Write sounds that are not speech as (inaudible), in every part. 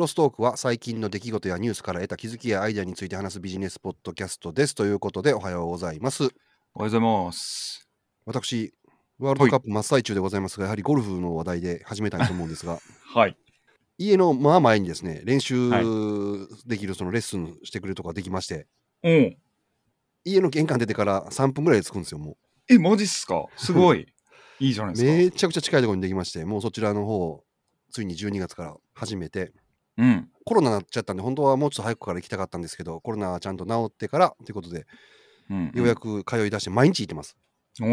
ロストークは最近の出来事やニュースから得た気づきやアイデアについて話すビジネスポッドキャストですということでおはようございますおはようございます。私ワールドカップ真っ最中でございますがやはりゴルフの話題で始めたいと思うんですがはい。家のまあ前にですね練習はいできるそのレッスンしてくれるとかできましてうん。家の玄関出てから3分ぐらいで着くんですよもえ、マジっすか？すごい。(laughs) いいじゃないうですか。めちゃくちゃ近いところにできましてもうそちらの方ついに12月から始めてうん。コロナになっちゃったんで本当はもうちょっと早くから行きたかったんですけどコロナちゃんと治ってからということでうん、ようやく通い出して毎日行ってますお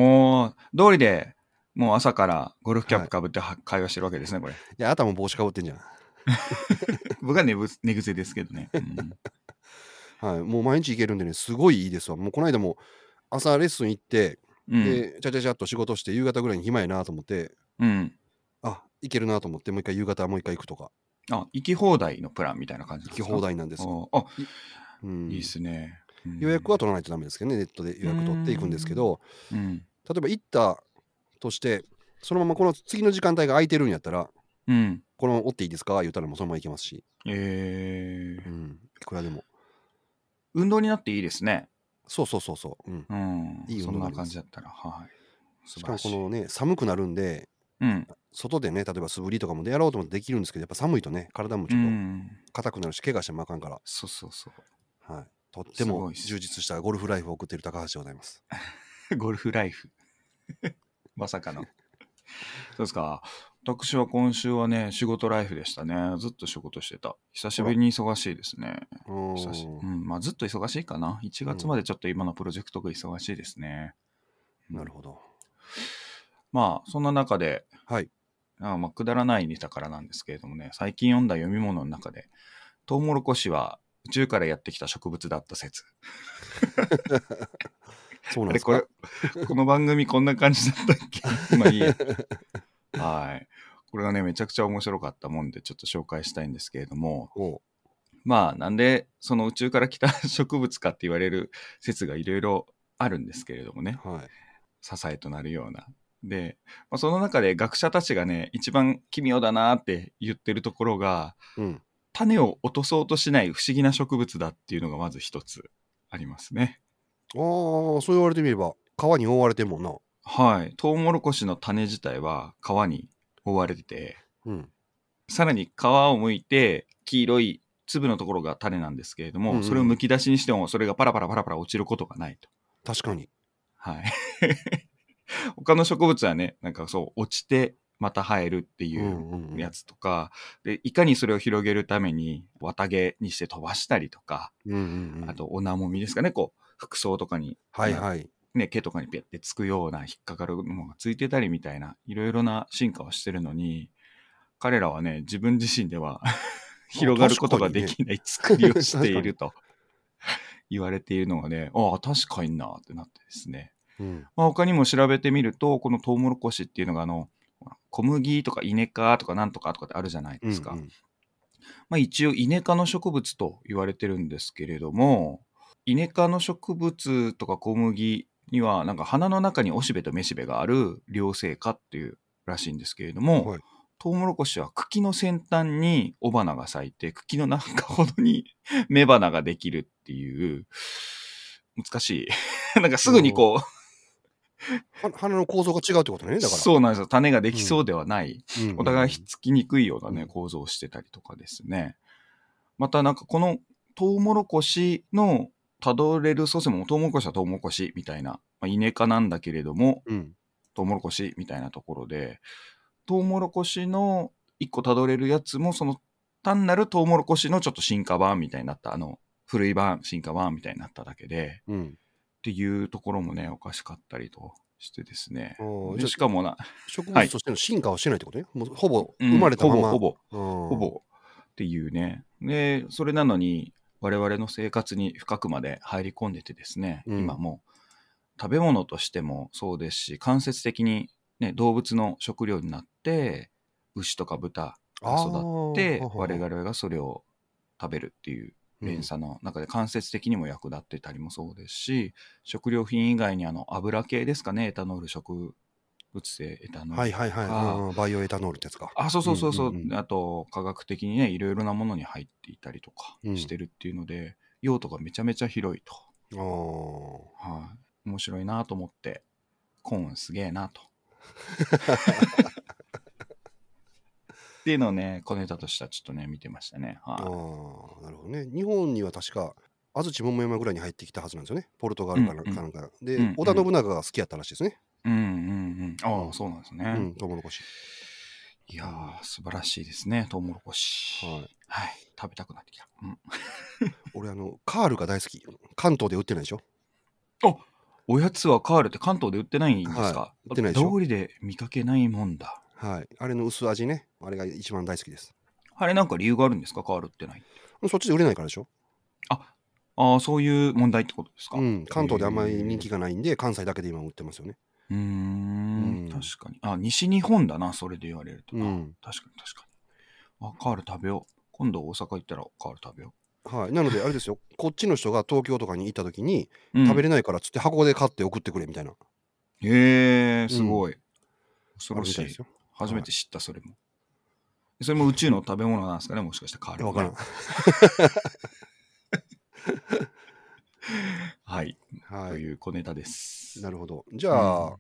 ー、通りでもう朝からゴルフキャップかぶっては会話してるわけですね、これ。いや頭帽子かぶってんじゃん (laughs) 僕は寝ぶ寝癖ですけどね。うんはい、もう毎日行けるんでね、すごいいいですわ。もうこの間も朝レッスン行って、うん。で、ちゃちゃちゃっと仕事して、夕方ぐらいに暇やなと思って、うん。あ、行けるなと思って、もう一回夕方もう一回行くとか、あ、行き放題のプランみたいな感じ行き放題なんです。おーあ、うんいいっすね。うん予約は取らないとダメですけどね、ネットで予約取っていくんですけど、うん。例えば行ったとして、そのままこの次の時間帯が空いてるんやったら、うん。このまま追っていいですか？言ったらもうそのまま行けますし、えー、うん、いくらでも。運動になっていいですね。そうそうそうそう。うん、うん。いい運そんな感じだったら。はい。素しかも。このね、寒くなるんで、うん。外でね、例えば素振りとかもでやろうと思ってできるんですけど、やっぱ寒いとね、体もちうょっとん。硬くなるし、怪我してもあかんから、そうそうそう。はい、とっても充実したゴルフライフを送っている高橋でございます。(laughs) ゴルフライフ。(laughs) まさかの。そうですか。私は今週はね、仕事ライフでしたね。ずっと仕事してた。久しぶりに忙しいですね。うーん久しうん、まあずっと忙しいかな。1月までちょっと今のプロジェクトが忙しいですね。なるほど。まあ、そんな中で、はい。あまあ、くだらないネタからなんですけれどもね、最近読んだ読み物の中で、トウモロコシは宇宙からやってきた植物だった説。(laughs) そうなんですあれこれか。、この番組こんな感じだったっけ？(laughs) まあいいや。はい。これがね、めちゃくちゃ面白かったもんで、ちょっと紹介したいんですけれども、まあ、なんで、その宇宙から来た植物かって言われる説がいろいろあるんですけれどもね、はい。支えとなるような。で、まあ、その中で学者たちがね、一番奇妙だなって言ってるところが、うん。種を落とそうとしない不思議な植物だっていうのがまず一つありますね。ああ、そう言われてみれば、皮に覆われてんもんな。はい。トウモロコシの種自体は皮に覆われてて、うん。さらに皮を剥いて黄色い粒のところが種なんですけれども、うんうんそれを剥き出しにしてもそれがパラパラパラパラ落ちることがないと。確かに。はい。(laughs) 他の植物はね、なんかそう、落ちてまた生えるっていうんううんうんやつとか、で、いかにそれを広げるために綿毛にして飛ばしたりとか、うんうんうん。あと、おなもみですかね、こう、服装とかに、はいはい。ね、毛とかにピャってつくような引っかかるものがついてたりみたいな、いろいろな進化をしてるのに、彼らはね、自分自身では (laughs) 広がることができない作りをしていると (laughs) 言われているのがね、ああ、確かになってなってですね。うん。まあ、他にも調べてみると、このトウモロコシっていうのが、あの、小麦とかイネ科とかなんとかとかってあるじゃないですか。うんうんまあ、一応イネ科の植物と言われてるんですけれども、イネ科の植物とか小麦には、なんか花の中におしべとめしべがある両生花っていうらしいんですけれども、はいトウモロコシは茎の先端に雄花が咲いて、茎の中ほどに (laughs) 雌花ができるっていう、難しい。(laughs) なんかすぐにこう、は花の構造が違うってことね、だから。そうなんですよ。種ができそうではない。うんうんお互いひっつきにくいようなね、うん構造をしてたりとかですね。またなんかこのトウモロコシのたどれる祖先もトウモロコシはトウモロコシみたいな、まあ、イネ科なんだけれども、うん。トウモロコシみたいなところで、トウモロコシの一個たどれるやつも、その単なるトウモロコシのちょっと進化版みたいになった、あの、古い版、進化版みたいになっただけで、うん。っていうところもね、おかしかったりとしてですね。しかもな、植物としての進化はしてないってことね。もうほぼうん生まれたまま。ほぼ、ほぼ、ほほぼっていうね。で、それなのに、我々の生活に深くまで入り込んでてですね、うん今もう食べ物としてもそうですし、間接的に、ね、動物の食料になって、牛とか豚が育って、我々がそれを食べるっていう連鎖の中で間接的にも役立ってたりもそうですし、食料品以外にあの油系ですかね、エタノール植うつ性エタノール。はいはいはい。バイオエタノールってやつか。あ、そうそうそうそう。あと、科学的にね、いろいろなものに入っていたりとかうんしてるっていうので、用途がめちゃめちゃ広いと。ああ。はい、面白いなと思って、コーンすげえなと。(laughs) っていうのをね、小ネタとしてはちょっとね、見てましたね。ああはなるほどね。日本には確か安土桃山ぐらいに入ってきたはずなんですよね。ポルトガルかなうんうんかなんか。で、うんうん織田信長が好きやったらしいですね。い。うんうんうん。ああ、うんそうなんですね。うん、トウモロコシ。いやー、素晴らしいですね、トウモロコシ。はい。はい。食べたくなってきた。うん、(laughs) 俺、あの、カールが大好き。関東で売ってないでしょ？おやつはカールって関東で売ってないんですか、はい売ってないでしょ？通りで見かけないもんだ。はい。あれの薄味ね。あれが一番大好きです。あれなんか理由があるんですか？カールってない。そっちで売れないからでしょ。ああ、そういう問題ってことですか？うん。関東であんまり人気がないんで、関西だけで今売ってますよね。うーんうん確かに。あ、西日本だな、それで言われると。うんあ確かに確かに。あ、カール食べよう。今度大阪行ったらカール食べよはい。なので、あれですよ。(laughs) こっちの人が東京とかに行った時に、う。食べれない。からっつって箱で買って送ってくれみたいな。へえ、すごい。恐ろしいです。よ。初めて知った、それも。それも宇宙の食べ物なんですかね、もしかしてカーわからん。(laughs) はい。はい。という小ネタです。なるほど。じゃあ、うん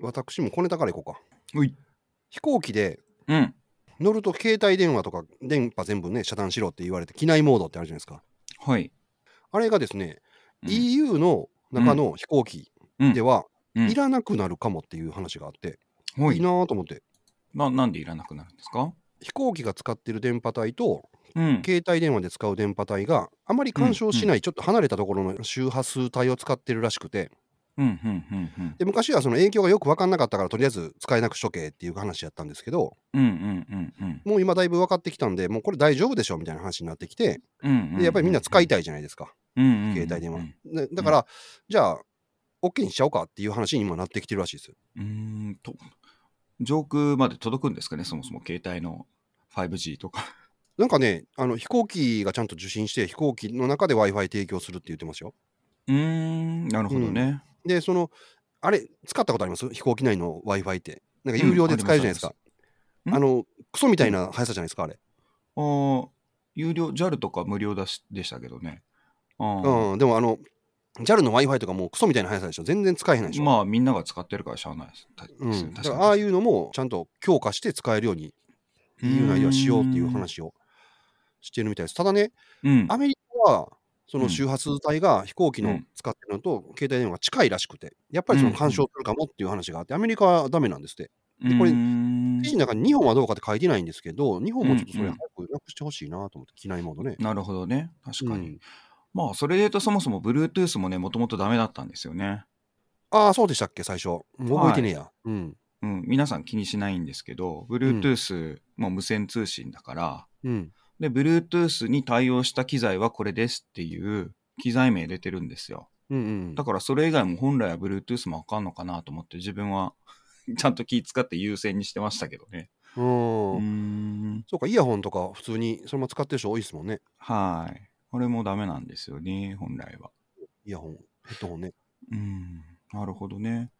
私も小ネタからいこうか。うい。飛行機でうん。乗ると携帯電話とか電波全部ね遮断しろって言われて機内モードってあるじゃないですか。はい。あれがですね、うん EU の中の飛行機うんではうんいらなくなるかもっていう話があって、いいはい。なぁと思ってななんでいらなくなるんですか？飛行機が使ってる電波帯とうん。携帯電話で使う電波帯があまり干渉しない、ちょっと離れたところの周波数帯を使ってるらしくてうん、うん、うん、うん。で昔はその影響がよく分かんなかったからとりあえず使えなくしとけっていう話やったんですけどうん、うん、うん、うん。もう今だいぶ分かってきたんでもうこれ大丈夫でしょみたいな話になってきてうん。でやっぱりみんな使いたたいじゃないですかい。うん、うん。携帯電話うん。でだからじゃあ OK にしちゃおうかっていう話に今なってきてるらしいですうーんと、上空まで届くんですかね、そもそも携帯の 5G とか。なんかねあの飛行機がちゃんと受信して飛行機の中で w i f i 提供するって言ってますよ。うーん、なるほどね。でそのあれ使ったことあります？飛行機内の w i f i って。なんか有料で使えるじゃないですか、うん？あのクソみたいな速さじゃないですかあれ。あー有料、JAL とか無料だしでしたけどね。あー。うんでもあの JAL の w i f i とかもうクソみたいな速さでしょ。全然使えへんでしょ、まあ、みんなが使ってるからしゃあないです。たうん、かに。ああいうのもちゃんと強化して使えるように EU 内ではしようっていう話をしてるみたいです。ただねうん。アメリカはその周波数帯が飛行機のうん使ってるのと携帯電話が近いらしくてやっぱりその干渉するかもっていう話があってアメリカはダメなんですって。でこれ記事の中に日本はどうかって書いてないんですけど日本もちょっとそれ早くなくしてほしいなと思って機内モードね。なるほどね。確かに。うんまあ、それで言うと、そもそも Bluetooth もね、もともとダメだったんですよね。ああそうでしたっけ？最初。もう覚えてねえや、うん。うん、皆さん気にしないんですけど、Bluetooth も無線通信だから、うん。で、Bluetooth に対応した機材はこれですっていう機材名出てるんですよ。うんうんだからそれ以外も本来は Bluetooth もあかんのかなと思って自分は (laughs) ちゃんと気使って優先にしてましたけどね。うん。そうかイヤホンとか普通にそのまま使ってる人多いですもんね。はい。これもダメなんですよね、本来は。イヤホンヘッドホンねうん。なるほどね。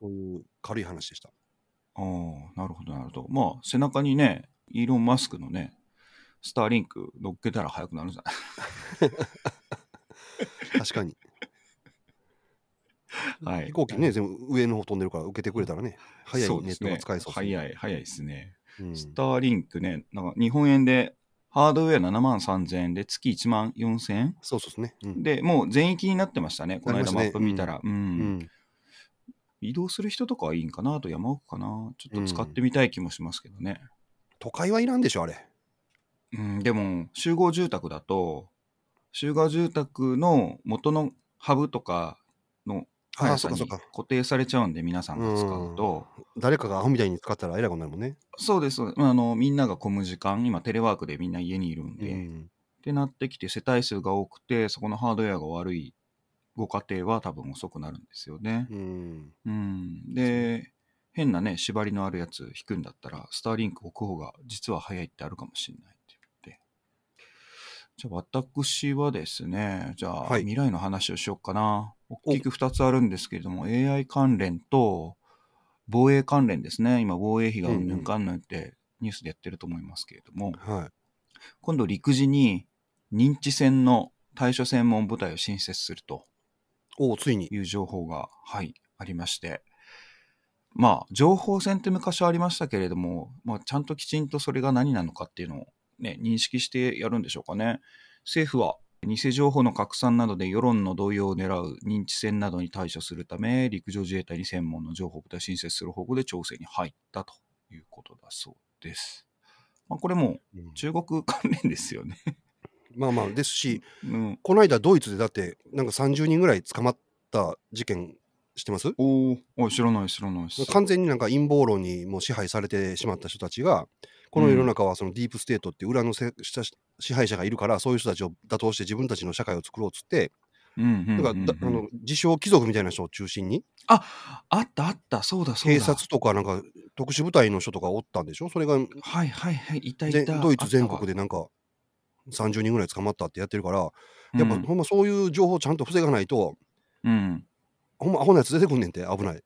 そういう軽い話でしたああ、なるほど、なるほど。まあ、背中にね、イーロン・マスクのね、スターリンク乗っけたら速くなるんじゃない確かに (laughs) はい飛行機ね全部上の方飛んでるから受けてくれたらね早いネットが使えそうですね早い、早いですね。うんスターリンクね、なんか日本円でハードウェア7万3000円で月1万4000円そうそうですね。うんで、もう全域になってましたね。この間マップ見たら。うんうん移動する人とかはいいんかな？と山奥かな？ちょっと使ってみたい気もしますけどね。都会はいらんでしょ、あれ。うん、でも、集合住宅だと、集合住宅の元のハブとか速さにそうかそうか。固定されちゃうんで、皆さんが使うと、誰かがアホみたいに使ったらえらいことになるもんね。そうです、あの、みんなが混む時間、今テレワークでみんな家にいるんで、っうん。てなってきて世帯数が多くて、そこのハードウェアが悪いご家庭は多分遅くなるんですよね。うん。うん。で、変なね、縛りのあるやつ引くんだったら、スターリンク置く方が実は早いってあるかもしれない。じゃあ私はですね、じゃあ、はい未来の話をしようかな。大きく2つあるんですけれども、AI 関連と、防衛関連ですね。今、防衛費がうんぬんかんぬんってニュースでやってると思いますけれども、はい。今度陸自に認知戦の対処専門部隊を新設するとついに。いう情報が、はい、ありまして、まあ、情報戦って昔はありましたけれども、まあ、ちゃんときちんとそれが何なのかっていうのをね、認識してやるんでしょうかね。政府は、偽情報の拡散などで世論の動揺を狙う認知戦などに対処するため、陸上自衛隊に専門の情報部隊を新設する方向で調整に入ったということだそうです。まあ、これもうん中国関連ですよね。まあまあ、ですし、うん、この間ドイツでだって、なんか30人ぐらい捕まった事件してます？おーおい知らない知らない。完全になんか陰謀論にもう支配されてしまった人たちが、この世の中はそのディープステートって裏のせ下支配者がいるから、そういう人たちを打倒して自分たちの社会を作ろうっつって、うんうんうんうんだからだあの自称貴族みたいな人を中心に、ああったあった、そうだそうだ。警察とかなんか特殊部隊の人とかおったんでしょ？それがはいはいはい、いたい全た。ドイツ全国でなんか30人ぐらい捕まったってやってるから、やっぱうんほんまそういう情報ちゃんと防がないと、うん。ほんまアホなやつ出てくんねんって危ない。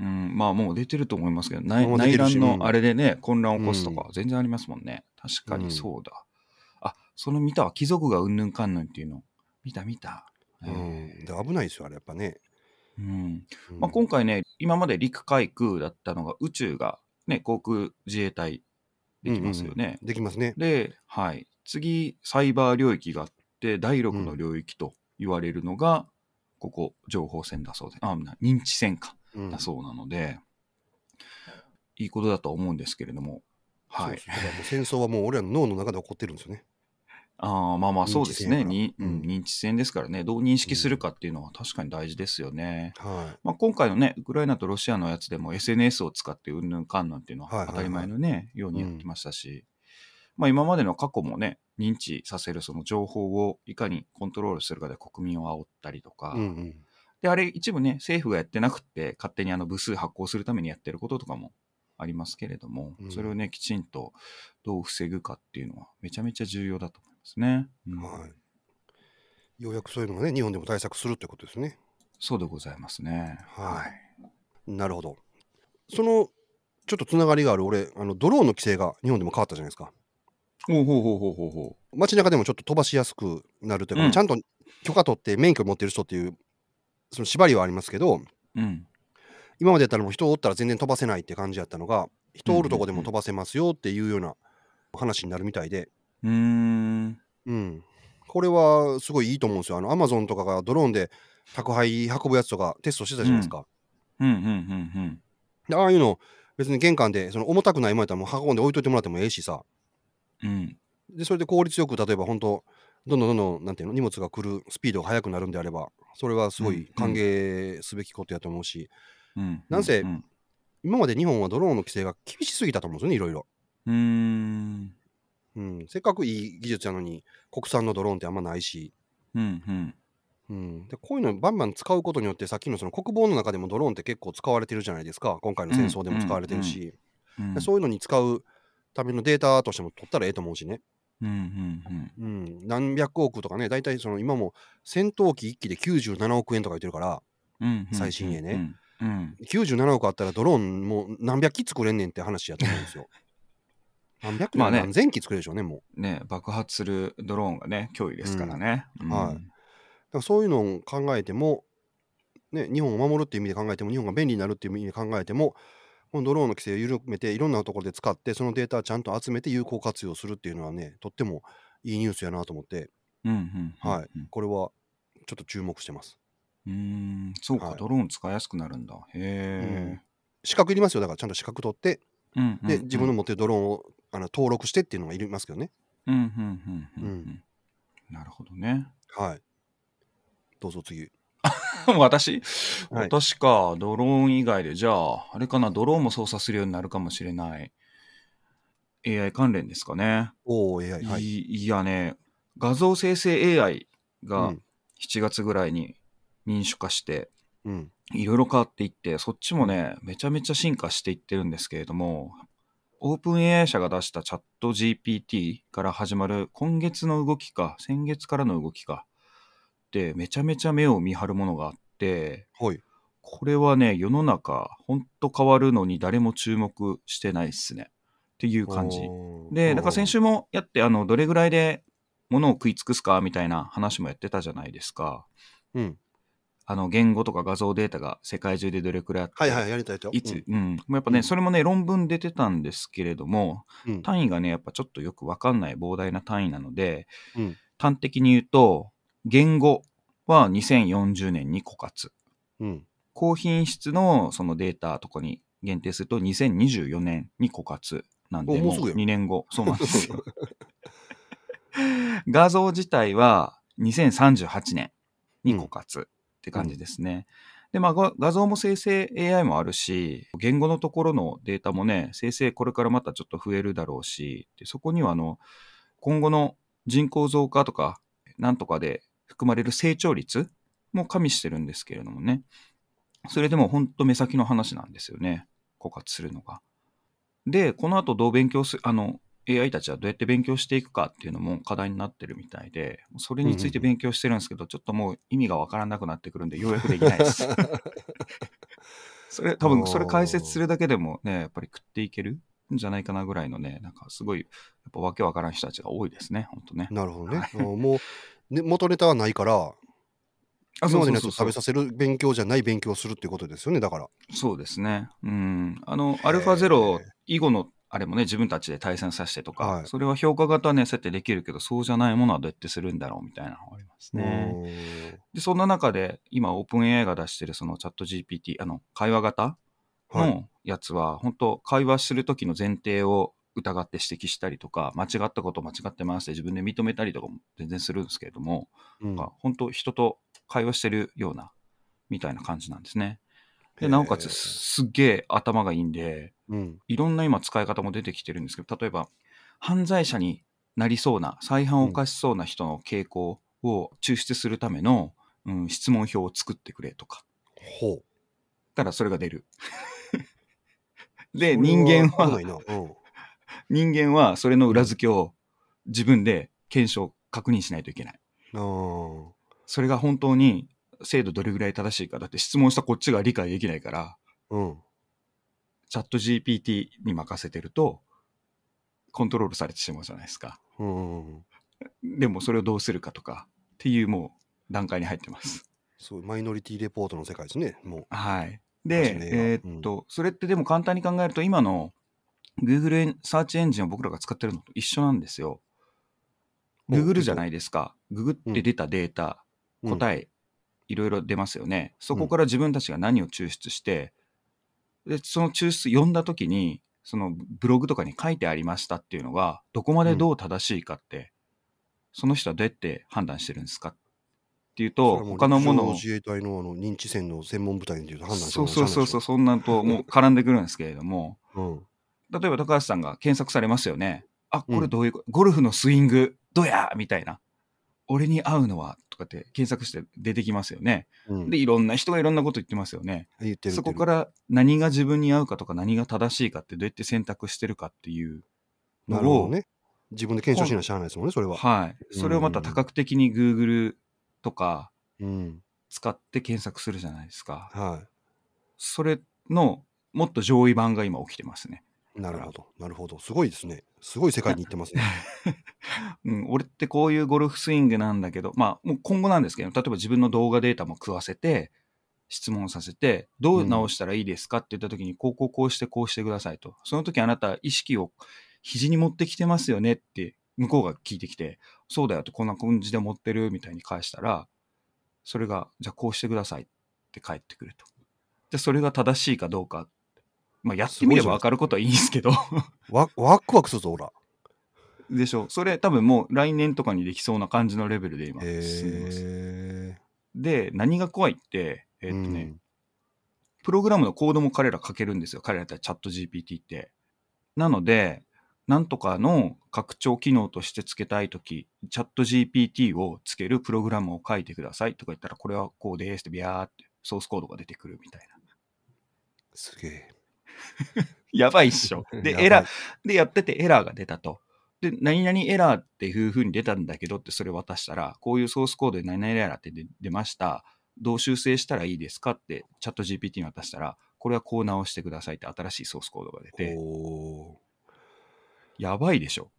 うん、まあもう出てると思いますけど、内内乱のあれでね、混乱を起こすとか全然ありますもんね。確かにそうだ。あ、その見たわ。貴族がうんぬんかんぬんっていうの。見た見た。うん、えで危ないですよ、あれやっぱね。ーうんうんまあ、今回ね、今まで陸海空だったのが宇宙が、ね、航空自衛隊できますよね。できますね。で、はい。次、サイバー領域があって、第6の領域と言われるのが、ここ、情報戦だそうで、あ、な認知戦か、うんだそうなので、いいことだとは思うんですけれども、はい。戦争はもう俺らの脳の中で起こってるんですよね。(laughs) ああ、まあまあ、そうですね。認知うんうん認知戦ですからね、どう認識するかっていうのは確かに大事ですよね。はまあ、今回のね、ウクライナとロシアのやつでも SNS を使ってうんぬんかんぬんっていうのはいはいはいは当たり前のね、ようにやってましたし、まあ今までの過去もね、認知させるその情報をいかにコントロールするかで国民を煽ったりとか、い。うんうん。で、あれ一部ね、政府がやってなくって勝手にあの部数発行するためにやってることとかもありますけれども、うんそれをね、きちんとどう防ぐかっていうのはめちゃめちゃ重要だと思いますね。うんはい。ようやくそういうのがね、日本でも対策するってことですね。そうでございますね。はいなるほど。その、ちょっとつながりがある俺、あのドローンの規制が日本でも変わったじゃないですか。ほうほうほうほうほうほ街中でもちょっと飛ばしやすくなるというか、うんちゃんと許可取って免許持ってる人っていう、その縛りはありますけど、う。うん。今までやったらもう人おったら全然飛ばせないって感じやったのが、人おるとこでも飛ばせますよっていうような話になるみたいで、うーん。うん。これはすごいいいと思うんですよ。あの、アマゾンとかがドローンで宅配運ぶやつとかテストしてたじゃないですか。うんうんうんでああいうの、別に玄関で、その重たくないもんやったらもう運んで置いといてもらってもええしさ。うん。うん。で、それで効率よく、例えば本当どんどんどんどん、なんていうの、荷物が来るスピードが速くなるんであれば、それはすごい歓迎すべきことやと思うし、うん。なんせうん今まで日本はドローンの規制が厳しすぎたと思うんですよね、いろいろ。うーん。うん。せっかくいい技術やのに、国産のドローンってあんまないし、うんうん。うん、でこういうのバンバン使うことによってさっきのその国防の中でもドローンって結構使われてるじゃないですか今回の戦争でも使われてるし、うんでそういうのに使うためのデータとしても取ったらええと思うしね、うんうんうん、何百億とかね大体その今も戦闘機1機で97億円とか言ってるからうん。最新鋭ね。うん。うん。97億あったらドローンもう何百機作れんねんって話やと思うんですよ (laughs) 何百まあね何千機作れるでしょうねもうね、爆発するドローンがね、脅威ですからね。うんはいだからそういうのを考えても、ね、日本を守るっていう意味で考えても日本が便利になるっていう意味で考えてもこのドローンの規制を緩めていろんなところで使ってそのデータをちゃんと集めて有効活用するっていうのはねとってもいいニュースやなと思って。うんうんうん。はい。これはちょっと注目してます。うーん、そうか、はい。ドローン使いやすくなるんだ。へえ。資格いりますよ。だからちゃんと資格取ってうんうんで自分の持ってるドローンをあの登録してっていうのがいりますけどね。うんうんうんうんう。うん。なるほどね。はい。どうぞ次 (laughs) 私、(laughs) はい。私か、ドローン以外で、じゃあ、あれかな、ドローンも操作するようになるかもしれない。AI 関連ですかね。おお AI はい。いいやね、画像生成 AI うがん。7月ぐらいに民主化して、うん。いろいろ変わっていって、そっちもね、めちゃめちゃ進化していってるんですけれども、オープン AI 社が出したチャット GPT から始まる今月の動きか、先月からの動きか、で、めちゃめちゃ目を見張るものがあって、はいこれはね、世の中、ほんと変わるのに誰も注目してないっすね。っていう感じ。で、だから先週もやって、あの、どれぐらいで物を食い尽くすかみたいな話もやってたじゃないですか。うん。あの、言語とか画像データが世界中でどれくらいあって、はいはい、やりたいと。いつ、うん。やっぱね、うんそれもね、論文出てたんですけれども、うん。単位がね、やっぱちょっとよくわかんない膨大な単位なので、うん端的に言うと、言語は2040年に枯渇。うん。高品質のそのデータとかに限定すると2024年に枯渇なんで、もうおもうすぐやん2年後。そうなんですよ。(laughs) 画像自体は2038年に枯渇って感じですね。で、まあ、が画像も生成 AI もあるし、言語のところのデータもね、生成これからまたちょっと増えるだろうし、でそこにはあの、今後の人口増加とか、なんとかで含まれる成長率も加味してるんですけれどもね。それでも本当目先の話なんですよね。枯渇するのが。で、この後どう勉強する、あの、AI たちはどうやって勉強していくかっていうのも課題になってるみたいで、それについて勉強してるんですけど、ちょっともう意味がわからなくなってくるんで、ようやくできないです。それ、多分それ解説するだけでもね、やっぱり食っていけるんじゃないかなぐらいのね、なんかすごい、やっぱわけわからん人たちが多いですね、本当ね。なるほどねもう、ね、元ネタはないから、あ今までのやつを食べさせる勉強じゃない勉強をするっていうことですよね、だから。そうですね。うん。あの、ーアルファゼロ以後のあれもね、自分たちで対戦させてとか、はいそれは評価型はね、設定できるけど、そうじゃないものはどうやってするんだろうみたいなのがありますね。で、そんな中で、今、オープン AI が出してるそのチャット GPT、あの、会話型はい。のやつは、本当会話する時の前提を疑って指摘したりとか、間違ったこと間違ってますって自分で認めたりとかも全然するんですけれども、うんなんか本当人と会話してるような、みたいな感じなんですね。で、なおかつすっげえ頭がいいんで、うん。いろんな今使い方も出てきてるんですけど、例えば、犯罪者になりそうな、再犯を犯しそうな人の傾向を抽出するための、うん、質問票を作ってくれとか。ほう。たらそれが出る。(laughs) で、人間は。(laughs) 人間はそれの裏付けを自分で検証、確認しないといけない。それが本当に精度どれぐらい正しいか。だって質問したこっちが理解できないから、うん。チャット GPT に任せてると、コントロールされてしまうじゃないですか。うん。でもそれをどうするかとかっていうもう段階に入ってます。そう、マイノリティレポートの世界ですね。もはい。で、えーっと、それってでも簡単に考えると今の Google サーチエンジンを僕らが使ってるのと一緒なんですよ。お Google じゃないですか。ググって出たデータ、う、答え、いろいろ出ますよね。そこから自分たちが何を抽出して、で、その抽出読んだ時に、そのブログとかに書いてありましたっていうのが、どこまでどう正しいかって、その人はどうやって判断してるんですかっていうと、他のものを自衛隊のあの認知戦の専門部隊にいうと判断してそうそうそうそう、う。そんなんともう絡んでくるんですけれども、うん。例えば高橋さんが検索されますよね。あ、こうんれどういう、ゴルフのスイング、どうやみたいな。俺に合うのはとかって検索して出てきますよね。うん、で、いろんな人がいろんなこと言ってますよね。言ってるそこから何が自分に合うかとか何が正しいかってどうやって選択してるかっていうのを、なるほどね。自分で検証しなしゃあないですもんね、それは。はい。それをまた多角的に Google とかうん。使って検索するじゃないですか。はそれのもっと上位版が今起きてますね。なるほど。なるほど。すごいですね。すごい世界に行ってますね。(laughs) うん、俺ってこういうゴルフスイングなんだけど、まあ、もう今後なんですけど、例えば自分の動画データも食わせて、質問させて、どう直したらいいですかって言った時に、こうこうこうしてこうしてくださいと。その時あなた意識を肘に持ってきてますよねって、向こうが聞いてきて、そうだよってこんな感じで持ってるみたいに返したら、それが、じゃあこうしてくださいって返ってくると。じゃあそれが正しいかどうか。まあやってみればわかることはいいんですけど。わワクワクするぞ、ほら。でしょそれ多分もう来年とかにできそうな感じのレベルで今へ進んでます。え。で、何が怖いって、えーっとね、プログラムのコードも彼ら書けるんですよ。彼らってチャット GPT って。なので、なんとかの拡張機能として付けたいとき、チャット GPT をつけるプログラムを書いてくださいとか言ったら、これはこうですってビャーってソースコードが出てくるみたいな。すげえ。(laughs) やばいっしょ。で、エラー、で、やっててエラーが出たと。で、何々エラーっていう風に出たんだけどってそれ渡したら、こういうソースコードで何々エラーって出出ました。どう修正したらいいですかってチャット GPT に渡したら、これはこう直してくださいって新しいソースコードが出て、やばいでしょ。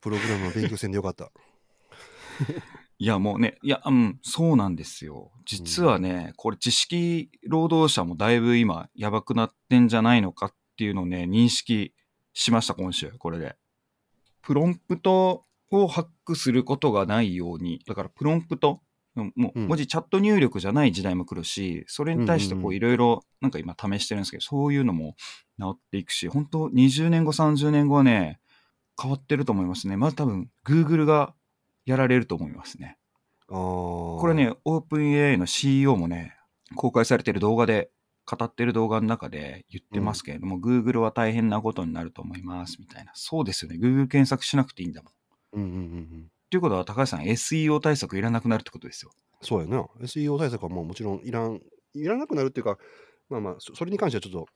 プログラムの勉強せんでよかった。(laughs) いや、もうね、いや、うん、そうなんですよ。実はね、これ知識労働者もだいぶ今やばくなってんじゃないのかっていうのをね、認識しました、今週、これで。プロンプトをハックすることがないように、だからプロンプト、もううん文字チャット入力じゃない時代も来るし、それに対してうんうんうこうんいろいろなんか今試してるんですけど、そういうのも治っていくし、本当20年後、30年後はね、変わってると思いますね。まず多分、Google がやられると思いますね。あここれ、ね、OpenAI の CEO もね、公開されてる動画で、語ってる動画の中で言ってますけれども、Google は大変なことになると思います、みたいな。そうですよね。Google 検索しなくていいんだもん。うんうんうんうん。ということは、高橋さん、SEO 対策いらなくなるってことですよ。そうやな。SEO 対策はもうもちろんいらん、いらなくなるっていうか、まあまあ、そそれに関してはちょっと、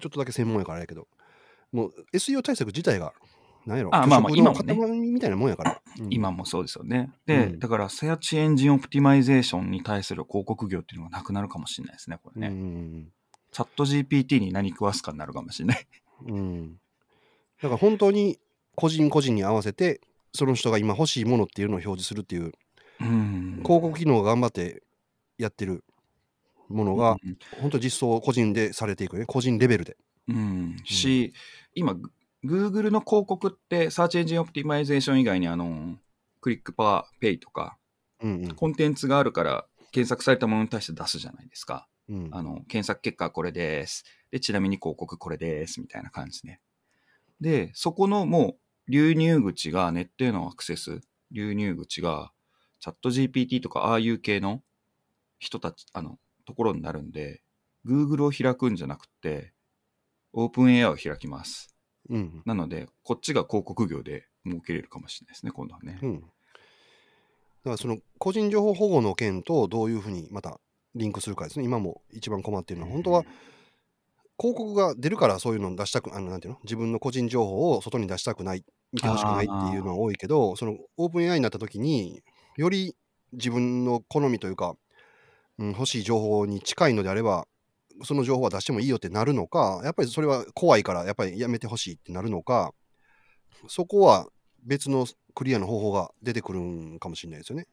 ちょっとだけ専門やからやけど、もう SEO 対策自体が、なんやろ、あまあまあ虚今もねみたいなもんやから。うん今もそうですよね。で、うんだから、 search engine optimization に対する広告業っていうのがなくなるかもしれないですね、これね。うんチャット GPT に何食わすかになるかもしれない。うんうん。だから本当に個人個人に合わせて、その人が今欲しいものっていうのを表示するっていう、うん。広告機能を頑張ってやってるものが、うん本当実装個人でされていくね、個人レベルで。うん、し、今、グ Google の広告って、 search engine optimization 以外に、あの、 click per pay とか、うんうんコンテンツがあるから、検索されたものに対して出すじゃないですか。うんあの、検索結果はこれです。で、ちなみに広告これです。みたいな感じね。で、そこのもう、流入口が、ネットへのアクセス、流入口が、チャット GPT とか、ああいう系の人たち、あの、ところになるんで、Google を開くんじゃなくて、OpenAI を開きます。うんなので、こっちが広告業で儲けれるかもしれないですね、今度はね。うん。だからその個人情報保護の件とどういうふうにまたリンクするかですね。今も一番困っているのは、本当は広告が出るからそういうのを出したく、あのなんていうの？自分の個人情報を外に出したくない、見てほしくないっていうのは多いけど、そのオープン AI になった時により自分の好みというか、うん、欲しい情報に近いのであれば、その情報は出してもいいよってなるのか、やっぱりそれは怖いから、やっぱりやめてほしいってなるのか、そこは別のクリアな方法が出てくるんかもしれないですよね。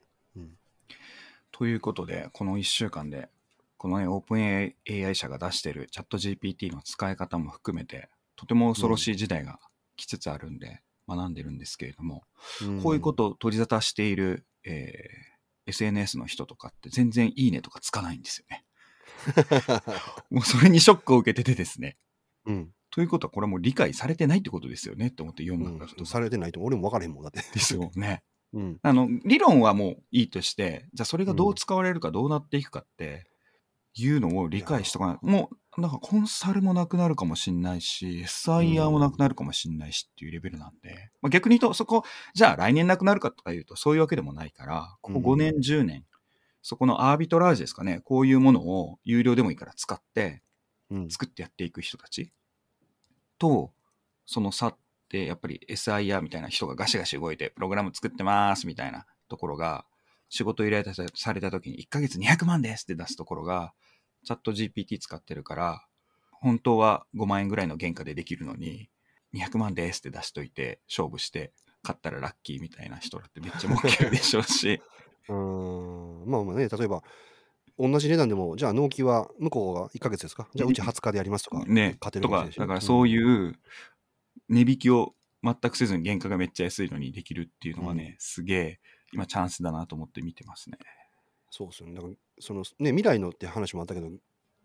ということで、この1週間で、このね、オープン AI 社が出してるチャット GPT の使い方も含めて、とても恐ろしい時代が来つつあるんで、学んでるんですけれども、こういうことを取り沙汰している、えー SNS の人とかって全然いいねとかつかないんですよね。(laughs) もうそれにショックを受けててですね。と。うん。ということはこれはもう理解されてないってことですよねって思って読うんだんだけど。されてないと俺も分からへんもんだって。ですよね。うん。あの、理論はもういいとして、じゃあそれがどう使われるかどうなっていくかっていうのを理解しとかない。もう、なんかコンサルもなくなるかもしんないし、SIR もなくなるかもしんないしっていうレベルなんで、まあ、逆に言うとそこ、じゃあ来年なくなるかとか言うとそういうわけでもないから、ここ5年、10年、そこのアービトラージですかね、こういうものを有料でもいいから使って、うん。作ってやっていく人たち。と、その差って、やっぱり SIR みたいな人がガシガシ動いて、プログラム作ってますみたいなところが、仕事依頼された時に1ヶ月200万ですって出すところが、チャット GPT 使ってるから、本当は5万円ぐらいの原価でできるのに、200万ですって出しといて、勝負して、買ったらラッキーみたいな人だってめっちゃ儲けるでしょうし、うーん。まあまあね、例えば、同じ値段でも、じゃあ納期は向こうが1ヶ月ですか？じゃあうち20日でやりますとか、ね、勝てるとかしれないし、だからそうういう値引きを全くせずに原価がめっちゃ安いのにできるっていうのはね、すげえ今チャンスだなと思って見てますね。そうですよね。だから、そのね、未来のって話もあったけど、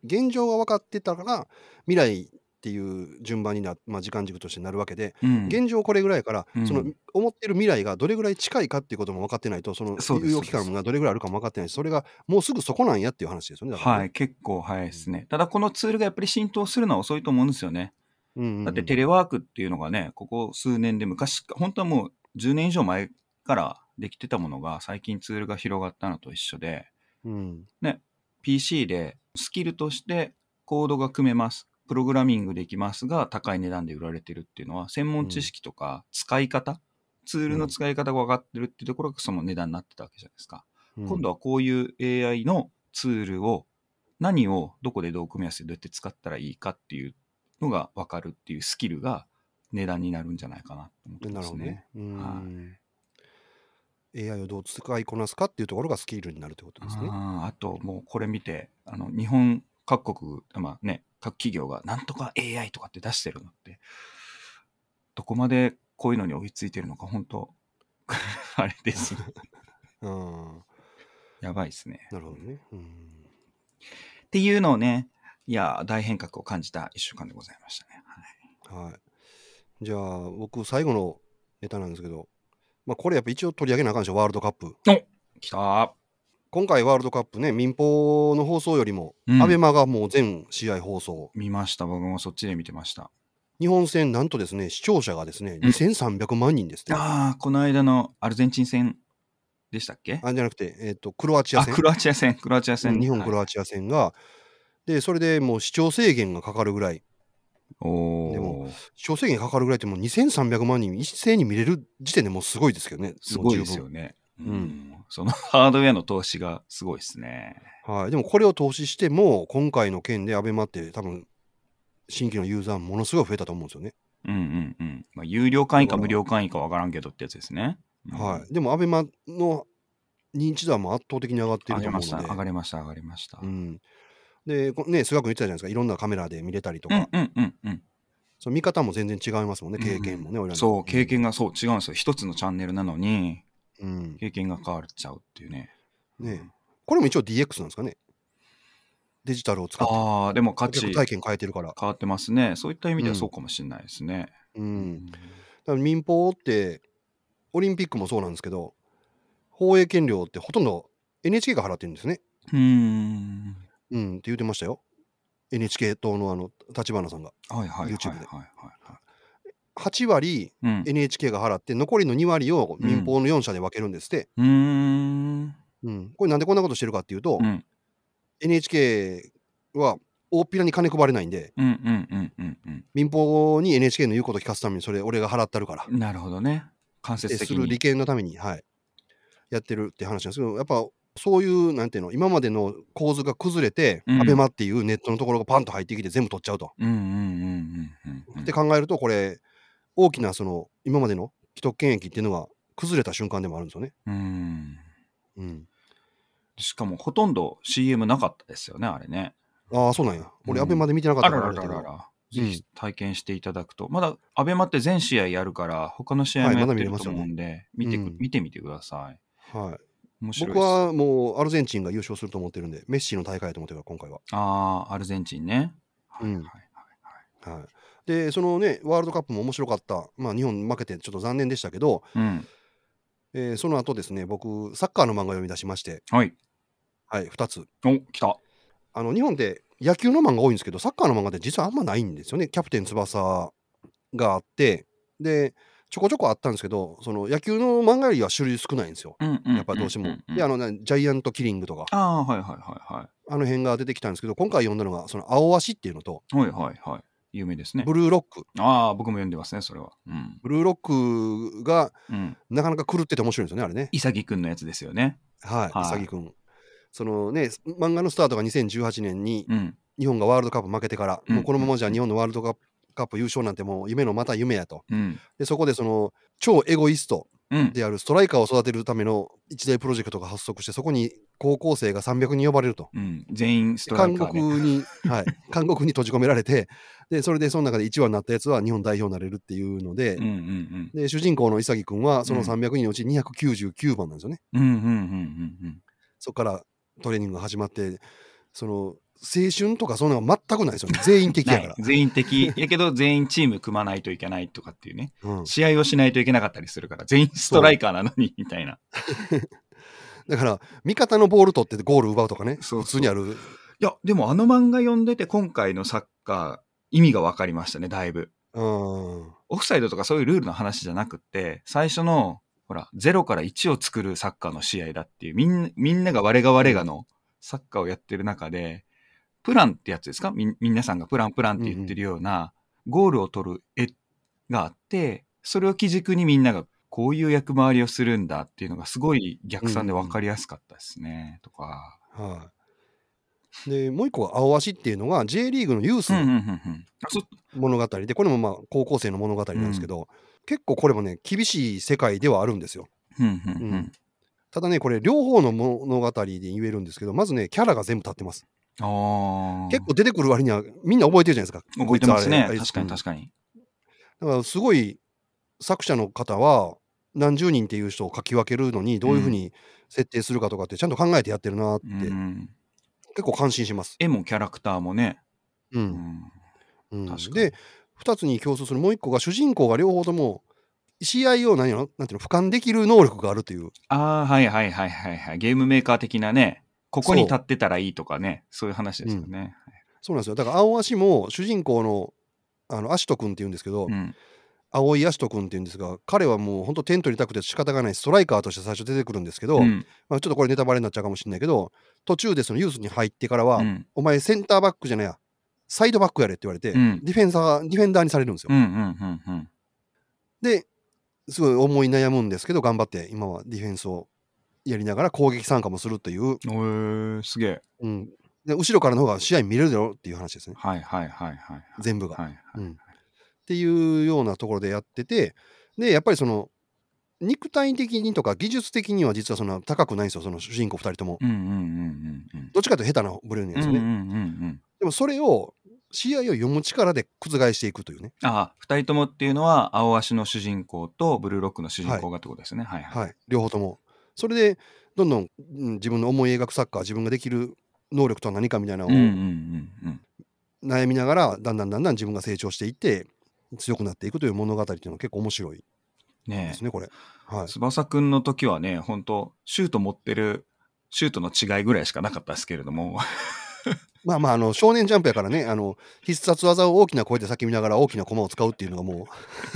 現状が分かってたから、未来っていう順番にな、まあ、時間軸としてなるわけで、うん、現状これぐらいやから、うんその思ってる未来がどれぐらい近いかっていうことも分かってないと、その猶予期間がどれぐらいあるかも分かってないし、それがもうすぐそこなんやっていう話ですよね。ねはい、結構早いですね。ただこのツールがやっぱり浸透するのは遅いと思うんですよね。うんうんうんだってテレワークっていうのがね、ここ数年で昔、本当はもう10年以上前からできてたものが最近ツールが広がったのと一緒で、うん、PC でスキルとしてコードが組めます。プログラミングできますが高い値段で売られてるっていうのは専門知識とか使い方、ツールの使い方が分かってるっていうところがその値段になってたわけじゃないですか。うん今度はこういう AI のツールを何をどこでどう組み合わせてどうやって使ったらいいかっていうのが分かるっていうスキルが値段になるんじゃないかなと思ってますねね。。はん。AI をどう使いこなすかっていうところがスキルになるってことですね。あともうこれ見てあの日本各国まあね各企業がなんとか AI とかって出してるのってどこまでこういうのに追いついてるのか本当 (laughs) あれですね (laughs) うん。やばいですねなるほどね。うん。っていうのをねいや大変革を感じた1週間でございましたね、はいはい。じゃあ、僕、最後のネタなんですけど、まあ、これやっぱ一応取り上げなあかんでしょ、ワールドカップ。きたー今回ワールドカップね、民放の放送よりも、うんアベマがもう全試合放送。見ました僕もそっちで見てました日本戦、なんとですね、視聴者がですね、うん2300万人ですって。ああこの間のアルゼンチン戦でしたっけ？あじゃなくて、えっ、と、クロアチア戦。あクロアチア戦クロアチア戦、うん日本、クロアアチア戦が、で、それでもう視聴制限がかかるぐらい、おでもお視聴制限かかるぐらいってもう2300万人一斉に見れる時点でもうすごいですけどね。すごいですよね。ううんん。その (laughs) ハードウェアの投資がすごいですね。はい。でもこれを投資しても、今回の件でアベマって多分、新規のユーザーものすごい増えたと思うんですよね。うんうんうん。まあ、有料会員か無料会員かわからんけどってやつですね。うんはい。でもアベマの認知度はもう圧倒的に上がってい上がりました、ると思うので。上がりました、上がりました。う。ん。で、こね、菅君言ってたじゃないですか。いろんなカメラで見れたりとか、うんうんうんうん。その見方も全然違いますもんね、経験もね、俺らのそう、経験がそう違うんですよ。一つのチャンネルなのに、うん。経験が変わっちゃうっていうね。ねこれも一応 DX なんですかね。デジタルを使って、ああ、でも価値体験変えてるから。変わってますね。そういった意味ではうんそうかもしれないですね。う。うんだから民放って、オリンピックもそうなんですけど、放映権料ってほとんど NHK が払ってるんですね。うーん。うん、って言ってましたよ。NHK 党のあの、立花さんが。はいはいはいはい YouTube ではいは8割。NHK が払って、残りの2割を民放の4社で分けるんですって。うーん。うん。これなんでこんなことしてるかっていうと、うん NHK は大っぴらに金配れないんで、うんうんうんうんうん。民放に NHK の言うこと聞かすために、それ俺が払ったるから。なるほどね。間接的に。でする利権のために、はい、やってるって話なんですけど、やっぱそういう、なんていうの、今までの構図が崩れて、うんアベマっていうネットのところがパンと入ってきて全部取っちゃうと。うんうんうんうんうん。って考えると、これ、大きなその今までの既得権益っていうのが崩れた瞬間でもあるんですよね。うん。うん、しかもほとんど CM なかったですよね、あれね。ああ、そうなんや。俺、うんアベマで見てなかったからあれだけど。らららら。ぜひ体験していただくと、まだアベマって全試合やるから、他の試合はいもやってると思うんで、見てくうん見てみてください。はい。僕はもうアルゼンチンが優勝すると思ってるんで、メッシの大会だと思ってるから、今回は。ああ、アルゼンチンね。はいうんはいはいはい、で、そのね、ワールドカップも面白かった、まあ、日本負けてちょっと残念でしたけど、うん。えーその後ですね、僕、サッカーの漫画を読み出しまして、はい。はい、2つ。お、来た。あの日本って野球の漫画多いんですけど、サッカーの漫画って実はあんまないんですよね。キャプテン翼があって、で、ちょこちょこあったんですけど、その野球の漫画よりは種類少ないんですよ。やっぱどうしても。で、あの、なジャイアントキリングとか、ああ、はいはいはいはい。あの辺が出てきたんですけど、今回読んだのが、その青足っていうのと、はいはいはい。有名ですね。ブルーロック。ああ、僕も読んでますね、それは。うん。ブルーロックがうん。なかなか狂ってて面白いんですよね、あれね。潔くんのやつですよね。はい、はいさぎくん。そのね、漫画のスタートが2018年にうん。日本がワールドカップ負けてから、うんもうこのままじゃ日本のワールドカップカップ優勝なんてもう夢のまた夢やと。うん。で、そこでその超エゴイストうん。であるストライカーを育てるための一大プロジェクトが発足して、そこに高校生が300人呼ばれると。うん。全員ストライ韓カーね。国に、はい、(laughs) 韓国に閉じ込められて、で、それでその中で1話になったやつは日本代表になれるっていうので、うんうんで、主人公の潔くんはそのうん300人のうち299番なんですよね。うん。うんうんうんうんそこからトレーニングが始まって、その青春とかそんなの全くないですよね。全員的うん。やから。全員的。やけど全員チーム組まないといけないとかっていうね。うん、試合をしないといけなかったりするから、全員ストライカーなのに、みたいな。(laughs) だから、味方のボール取ってゴール奪うとかね、そう普通にある。いや、でもあの漫画読んでて、今回のサッカー、意味が分かりましたね、だいぶ。うん。オフサイドとかそういうルールの話じゃなくって、最初の、ほら、0から1を作るサッカーの試合だっていう、みんな、みんなが我が我がのサッカーをやってる中で、プランってやつですか？み、皆さんがプランプランって言ってるような、ゴールを取る絵があって、それを基軸にみんながこういう役回りをするんだっていうのがすごい逆算で分かりやすかったですね、とか。はい。で、もう一個が青足っていうのが J リーグのユースうんうんうの物語で、これもまあ高校生の物語なんですけど、結構これもね、厳しい世界ではあるんですよ。うんうんううんん。ただね、これ両方の物語で言えるんですけど、まずね、キャラが全部立ってます。ああ。結構出てくる割にはみんな覚えてるじゃないですか。覚えてますね。確かにうん確かに。だからすごい作者の方は何十人っていう人を書き分けるのにどういうふうに設定するかとかってちゃんと考えてやってるなって、うん。結構感心します。絵もキャラクターもね。ううんん。うん確かにで2つに共通するもう1個が主人公が両方とも試合を何やろ？なんていうの？俯瞰できる能力があるというああ、はいはいはいはいはい。ゲームメーカー的なね。ここに立ってたらいいとかね。そういう話ですよね。そうなんですよだから青足も主人公のあのアシト君っていうんですけど、うん。青井アシト君っていうんですが彼はもう本当点取りたくて仕方がないストライカーとして最初出てくるんですけど、うん。まあ、ちょっとこれネタバレになっちゃうかもしれないけど途中でそのユースに入ってからは、うんお前センターバックじゃないやサイドバックやれって言われて、うんディフェンサーディフェンダーにされるんですよ、うんうんうんうん。ですごい思い悩むんですけど頑張って今はディフェンスをやりながら攻撃参加もするという、おー、すげえ。うん、で後ろからの方が試合見れるだろうっていう話ですねはいはいはいはい。全部が、はいはい。うんっていうようなところでやっててでやっぱりその肉体的にとか技術的には実はそんな高くないんですよその主人公2人ともうんうんうん。どっちかというと下手な部類なんですよね、うんうんうんうん。でもそれを試合を読む力で覆していくというね、ああ、二人ともっていうのは、青足の主人公とブルーロックの主人公がってことですね。はいはい。はい、両方ともそれでどんどん、うん自分の思い描くサッカー自分ができる能力とは何かみたいなのを。悩みながらだんだんだんだん自分が成長していって強くなっていくという物語っていうのは結構面白いでねすねこれ。はいえ、翼くんの時はね、本当シュート持ってる、シュートの違いぐらいしかなかったですけれども、まあまああの少年ジャンプやからねあの必殺技を大きな声で叫びながら大きな駒を使うっていうのがも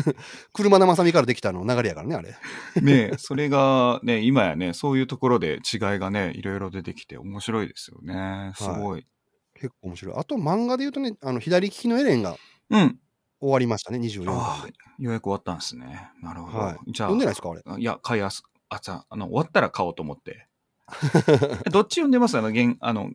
う (laughs) 車田正美からできたの流れやからねあれ。(laughs) ねえ、それがね、今やね、そういうところで違いがね、いろいろ出てきて面白いですよね。すごい。結構面白い。あと漫画で言うとねあの左利きのエレンがうん。終わりましたね24あ巻あ、ようやく終わったんですね。なるほど。はいじゃあ、読んでないですかあれ。いや、買いやす、あ、じゃあ、あの、終わったら買おうと思って。え (laughs) どっち読んでます？あの、原、あの、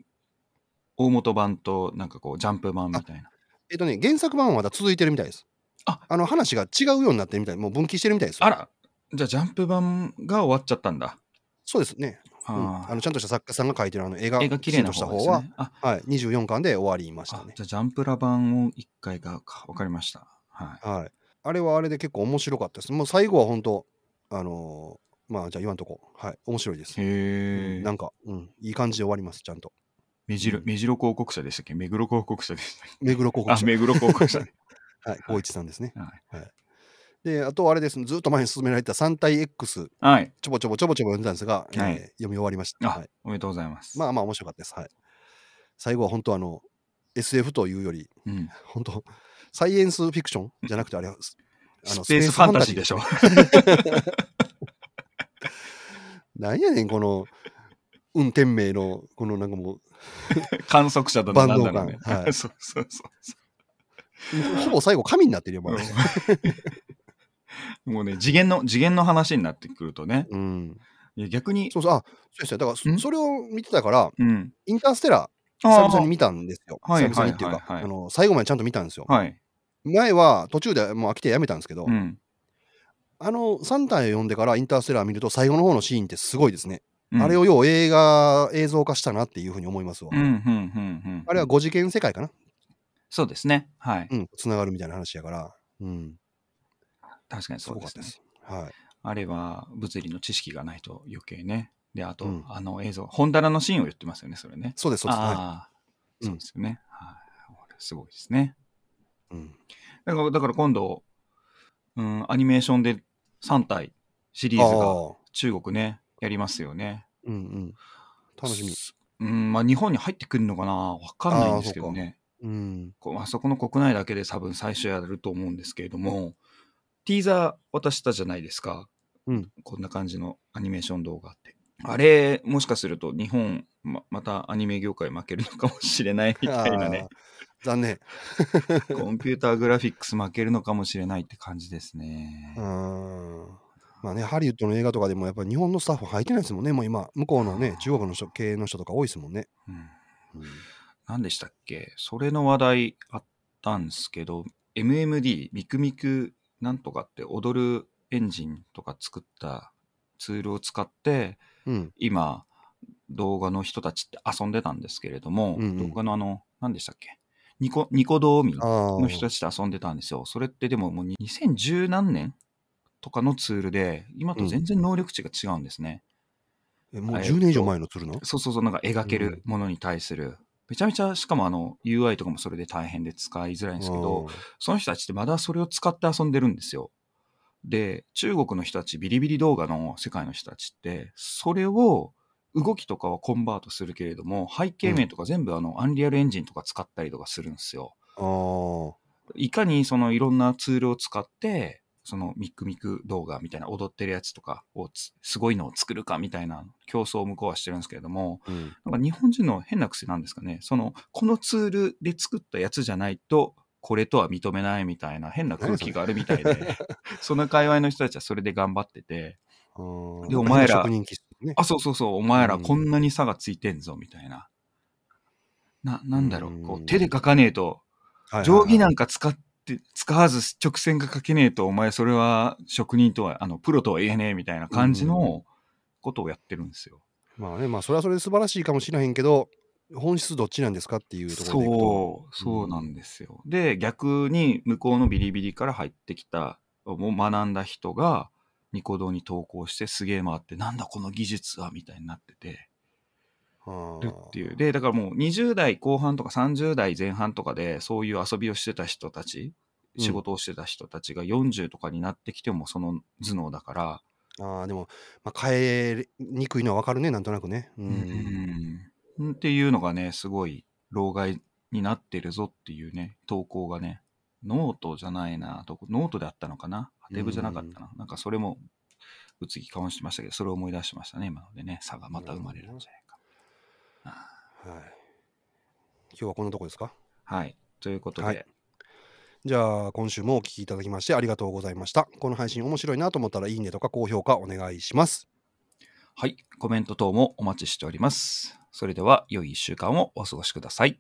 大元版と、なんかこう、ジャンプ版みたいな。えっとね原作版はまだ続いてるみたいです。ああの話が違うようになってるみたいもう分岐してるみたいですよ。あら、じゃあ、ジャンプ版が終わっちゃったんだ。そうですね。うんああのちゃんとした作家さんが書いてるあの絵が絵が綺麗な方した方は、ね。あ、はい、24巻で終わりましたね。あじゃあ、ジャンプラ版を一回が、かわかりました。はい。はい。あれはあれで結構面白かったです。もう最後は本当あのーまあじゃあ言わんとこ。はい。面白いです。へうえん。なんか、うん、いい感じで終わります、ちゃんと。目白、うん目白広告社でしたっけ？目黒広告社でしたっ目黒広けあ、告者。目黒広告社。(laughs) はい、光一さんですね。はい。で、あとあれです。ずっと前に進められた3体 X、はい。ちょぼちょぼちょぼちょぼ読んでたんですが、えーはい読み終わりました。あ、はい。おめでとうございます。まあまあ面白かったです。はい。最後は本当あの、SF というより、うん。本当サイエンスフィクションじゃなくてあれは、あスペースファンタジーでしょ。(laughs) なんやねん、この、運転名の、このなんかも観測者だ万能なんだろうね。感はい (laughs) そうそうそうう、ほぼ最後神になってるよ、もう。うん。(laughs) もうね、次元の、次元の話になってくるとね。うん。いや逆に、そうそう、あ、そうですよ。だからそ、れを見てたから、うん。インターステラー、あ久々に見たんですよ。はい久々にっていうか、はいはいはいあの、最後までちゃんと見たんですよ。はい。前は途中でもう飽きてやめたんですけど、うん。あの、3体を読んでからインターステラー見ると、最後の方のシーンってすごいですね。うんあれをよう映画、映像化したなっていうふうに思いますわ。あれは5次元世界かなそうですね。はい。うん、つながるみたいな話やから、うん、確かにすそうですね。す。はい。あれは物理の知識がないと余計ね。で、あと、うんあの映像、本棚のシーンを言ってますよね、それね。そうです、そうです。はああ、うんそうですよね。はい。すごいですね。い。うん。だから、だから今度、うん、アニメーションで3体シリーズが中国ね、やりますよね。うんうん。楽しみ。うん、まあ日本に入ってくるのかな？わかんないんですけどね。うん。あそこの国内だけで多分最初やると思うんですけれども、ティーザー渡したじゃないですか。うんこんな感じのアニメーション動画って。あれ、もしかすると日本、ままたアニメ業界負けるのかもしれないみたいなね。(laughs) 残念。コンピューターグラフィックス負けるのかもしれないって感じですね。うん。まあね、ハリウッドの映画とかでもやっぱり日本のスタッフ入ってないですもんね、もう今、向こうのね、中国の人系の人とか多いですもんね。うんうん何でしたっけ？それの話題あったんですけど、MMD、ミクミクなんとかって踊るエンジンとか作ったツールを使って、うん。今、動画の人たちって遊んでたんですけれども、うんうん動画のあの、何でしたっけ？ニコ、ニコ動民。の人たちで遊んでたんですよ。それってでももう2010何年とかのツールで、今と全然能力値が違うんですね。えもうえっと10年以上前のツールなの？そうそうそう、なんか描けるものに対する。めちゃめちゃ、しかもあの、UI とかもそれで大変で使いづらいんですけど、その人たちってまだそれを使って遊んでるんですよ。で、中国の人たち、ビリビリ動画の世界の人たちって、それを動きとかはコンバートするけれども、背景面とか全部あの、アンリアルエンジンとか使ったりとかするんですよ。あーいかにそのいろんなツールを使って、そのミックミク動画みたいな踊ってるやつとかをつすごいのを作るかみたいな競争を向こうはしてるんですけれども、うん。なんか日本人の変な癖なんですかね。その、このツールで作ったやつじゃないと、これとは認めないみたいな変な空気があるみたいで、(laughs) その界隈の人たちはそれで頑張ってて、でお前らね。あ、そうそうそう、お前らうんこんなに差がついてんぞ、みたいな。な、なんだろう、こうんう、手で書かねえと、定規なんか使って、使わず直線が書けねえと、お前それは職人とは、あの、プロとは言えねえみたいな感じうのことをやってるんですよ。まあね、まあそれはそれで素晴らしいかもしれへんけど、本質どっちなんですかっていうところで。そう、そうなんですよ。で、逆に向こうのビリビリから入ってきた、もう学んだ人が、ニコ動に投稿してすげえ回って、なんだこの技術はみたいになってて、あるっていう。で、だからもう20代後半とか30代前半とかで、そういう遊びをしてた人たち、うん仕事をしてた人たちが40とかになってきてもその頭脳だから、ああ、でも、まあ、変えにくいのはわかるね、なんとなくね。う。うんんっていうのがね、すごい老害になってるぞっていうね、投稿がね、ノートじゃないな、ノートであったのかな？はてブじゃなかったな。なんかそれも、物議かもしてましたけど、それを思い出しましたね、今のでね、差がまた生まれるんじゃないか。あはい。今日はこんなとこですか？ーはい。ということで、はいじゃあ、今週もお聞きいただきましてありがとうございました。この配信面白いなと思ったら、いいねとか高評価お願いします。はい。コメント等もお待ちしております。それでは、良い一週間をお過ごしください。